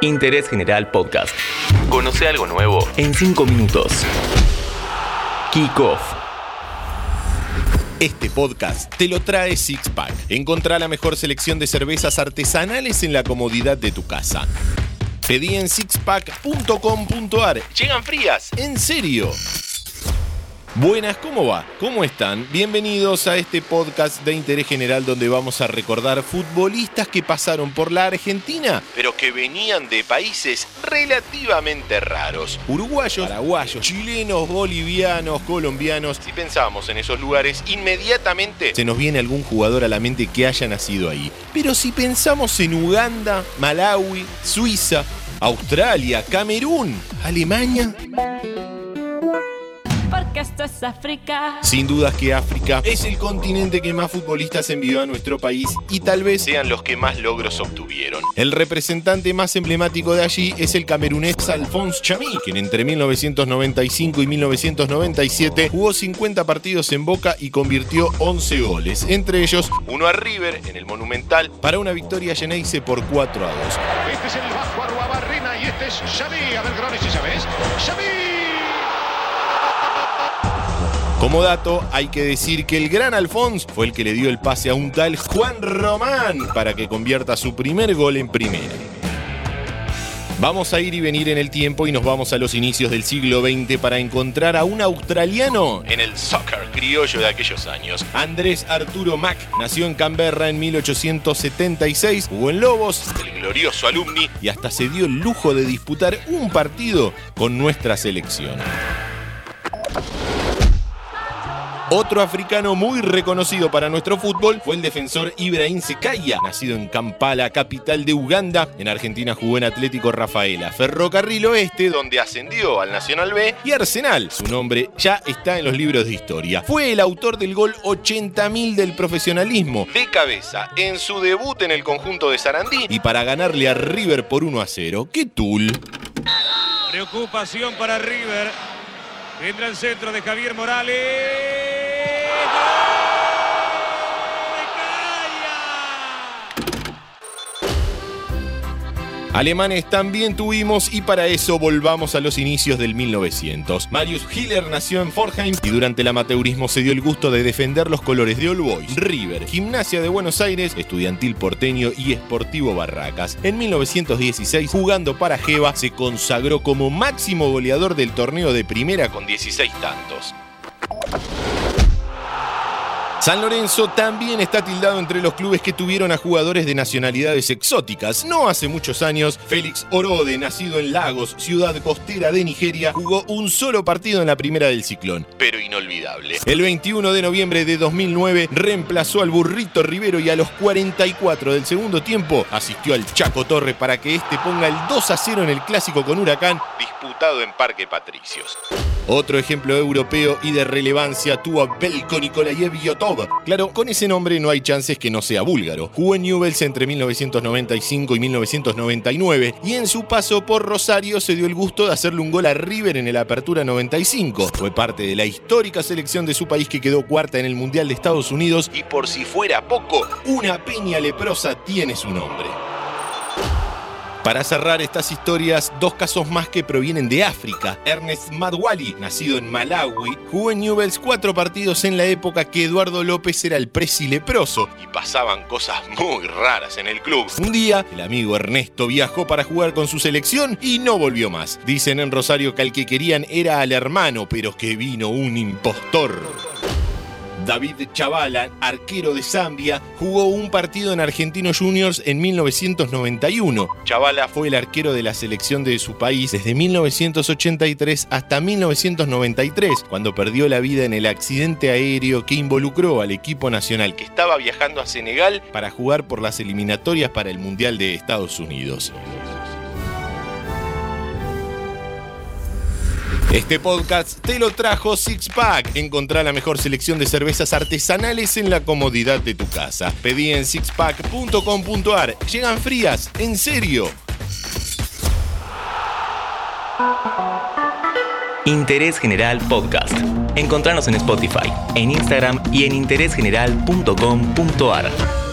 Interés General Podcast. Conoce algo nuevo en 5 minutos. Kick Off. Este podcast te lo trae Sixpack. Encontrá la mejor selección de cervezas artesanales en la comodidad de tu casa. Pedí en sixpack.com.ar. Llegan frías, en serio. Buenas, ¿cómo va? ¿Cómo están? Bienvenidos a este podcast de interés general donde vamos a recordar futbolistas que pasaron por la Argentina, pero que venían de países relativamente raros. Uruguayos, paraguayos, chilenos, bolivianos, colombianos. Si pensamos en esos lugares, inmediatamente se nos viene algún jugador a la mente que haya nacido ahí. Pero si pensamos en Uganda, Malawi, Suiza, Australia, Camerún, Alemania porque esto es África. Sin dudas que África es el continente que más futbolistas envió a nuestro país y tal vez sean los que más logros obtuvieron. El representante más emblemático de allí es el camerunés Alphonse Chami, quien entre 1995 y 1997 jugó 50 partidos en Boca y convirtió 11 goles, entre ellos uno a River en el Monumental para una victoria Geneise por 4 a 2. Este es el bajo Arruabarrena y este es Xavi. A ver, Grones, si sabes. Xavi. Como dato, hay que decir que el gran Alfons fue el que le dio el pase a un tal Juan Román para que convierta su primer gol en primera. Vamos a ir y venir en el tiempo y nos vamos a los inicios del siglo XX para encontrar a un australiano en el soccer criollo de aquellos años. Andrés Arturo Mack nació en Canberra en 1876, jugó en Lobos, el glorioso alumni, y hasta se dio el lujo de disputar un partido con nuestra selección. Otro africano muy reconocido para nuestro fútbol fue el defensor Ibrahim Sekaya, nacido en Kampala, capital de Uganda. En Argentina jugó en Atlético Rafaela, Ferrocarril Oeste, donde ascendió al Nacional B, y Arsenal. Su nombre ya está en los libros de historia. Fue el autor del gol 80.000 del profesionalismo, de cabeza, en su debut en el conjunto de Sarandí, y para ganarle a River por 1 a 0. ¡Qué tul! Preocupación para River. Vendrá el centro de Javier Morales. Alemanes también tuvimos y para eso volvamos a los inicios del 1900. Marius Hiller nació en Forheim y durante el amateurismo se dio el gusto de defender los colores de All Boys, River, Gimnasia de Buenos Aires, Estudiantil Porteño y Esportivo Barracas. En 1916, jugando para Jeva, se consagró como máximo goleador del torneo de primera con 16 tantos. San Lorenzo también está tildado entre los clubes que tuvieron a jugadores de nacionalidades exóticas. No hace muchos años, Félix Orode, nacido en Lagos, ciudad costera de Nigeria, jugó un solo partido en la primera del ciclón, pero inolvidable. El 21 de noviembre de 2009 reemplazó al Burrito Rivero y a los 44 del segundo tiempo asistió al Chaco Torre para que este ponga el 2 a 0 en el clásico con Huracán, disputado en Parque Patricios. Otro ejemplo europeo y de relevancia tuvo a Belko Nikolayev Yotov. Claro, con ese nombre no hay chances que no sea búlgaro. Jugó en Newell's entre 1995 y 1999 y en su paso por Rosario se dio el gusto de hacerle un gol a River en el Apertura 95. Fue parte de la histórica selección de su país que quedó cuarta en el Mundial de Estados Unidos y por si fuera poco, una peña leprosa tiene su nombre. Para cerrar estas historias, dos casos más que provienen de África. Ernest Madwali, nacido en Malawi, jugó en Newell's cuatro partidos en la época que Eduardo López era el presi leproso y pasaban cosas muy raras en el club. Un día, el amigo Ernesto viajó para jugar con su selección y no volvió más. Dicen en Rosario que al que querían era al hermano, pero que vino un impostor. David Chavala, arquero de Zambia, jugó un partido en Argentinos Juniors en 1991. Chavala fue el arquero de la selección de su país desde 1983 hasta 1993, cuando perdió la vida en el accidente aéreo que involucró al equipo nacional que estaba viajando a Senegal para jugar por las eliminatorias para el Mundial de Estados Unidos. Este podcast te lo trajo Sixpack. Encontrá la mejor selección de cervezas artesanales en la comodidad de tu casa. Pedí en sixpack.com.ar. Llegan frías, en serio. Interés General Podcast. Encontranos en Spotify, en Instagram y en interésgeneral.com.ar.